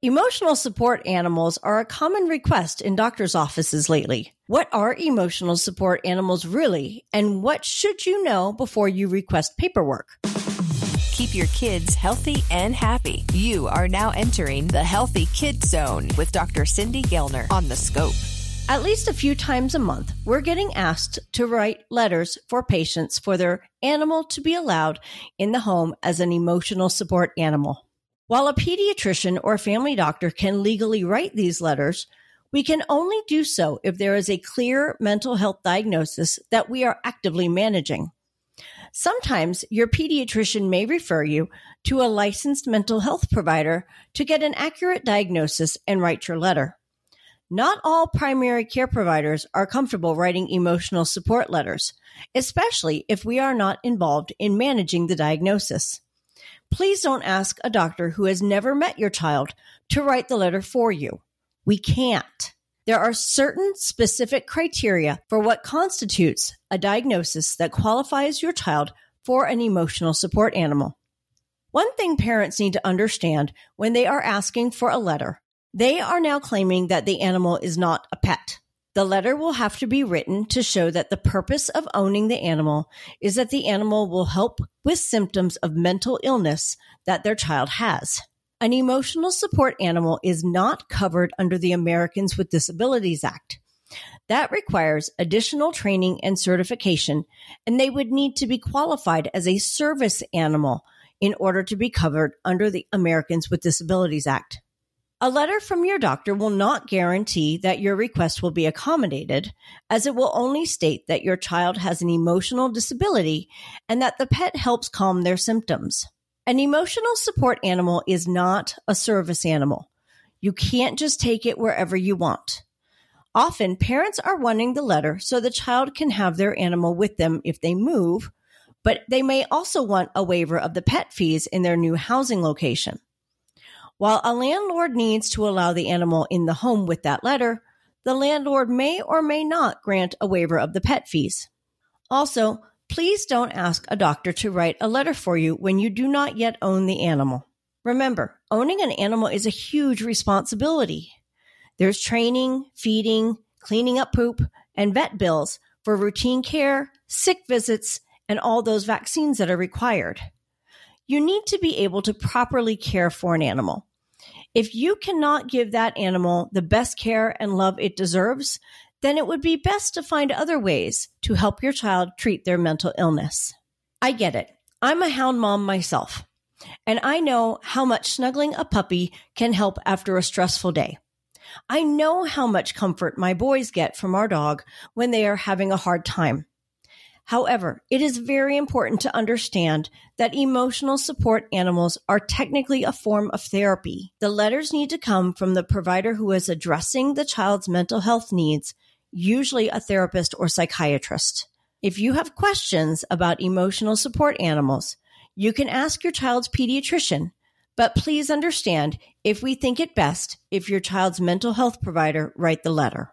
Emotional support animals are a common request in doctors' offices lately. What are emotional support animals really, and what should you know before you request paperwork? Keep your kids healthy and happy. You are now entering the Healthy Kid Zone with Dr. Cindy Gellner on the Scope. At least a few times a month, we're getting asked to write letters for patients for their animal to be allowed in the home as an emotional support animal. While a pediatrician or family doctor can legally write these letters, we can only do so if there is a clear mental health diagnosis that we are actively managing. Sometimes your pediatrician may refer you to a licensed mental health provider to get an accurate diagnosis and write your letter. Not all primary care providers are comfortable writing emotional support letters, especially if we are not involved in managing the diagnosis. Please don't ask a doctor who has never met your child to write the letter for you. We can't. There are certain specific criteria for what constitutes a diagnosis that qualifies your child for an emotional support animal. One thing parents need to understand when they are asking for a letter, they are now claiming that the animal is not a pet. The letter will have to be written to show that the purpose of owning the animal is that the animal will help with symptoms of mental illness that their child has. An emotional support animal is not covered under the Americans with Disabilities Act. That requires additional training and certification, and they would need to be qualified as a service animal in order to be covered under the Americans with Disabilities Act. A letter from your doctor will not guarantee that your request will be accommodated, as it will only state that your child has an emotional disability and that the pet helps calm their symptoms. An emotional support animal is not a service animal. You can't just take it wherever you want. Often, parents are wanting the letter so the child can have their animal with them if they move, but they may also want a waiver of the pet fees in their new housing location. While a landlord needs to allow the animal in the home with that letter, the landlord may or may not grant a waiver of the pet fees. Also, please don't ask a doctor to write a letter for you when you do not yet own the animal. Remember, owning an animal is a huge responsibility. There's training, feeding, cleaning up poop, and vet bills for routine care, sick visits, and all those vaccines that are required. You need to be able to properly care for an animal. If you cannot give that animal the best care and love it deserves, then it would be best to find other ways to help your child treat their mental illness. I get it. I'm a hound mom myself, and I know how much snuggling a puppy can help after a stressful day. I know how much comfort my boys get from our dog when they are having a hard time. However, it is very important to understand that emotional support animals are technically a form of therapy. The letters need to come from the provider who is addressing the child's mental health needs, usually a therapist or psychiatrist. If you have questions about emotional support animals, you can ask your child's pediatrician, but please understand if we think it best if your child's mental health provider write the letter.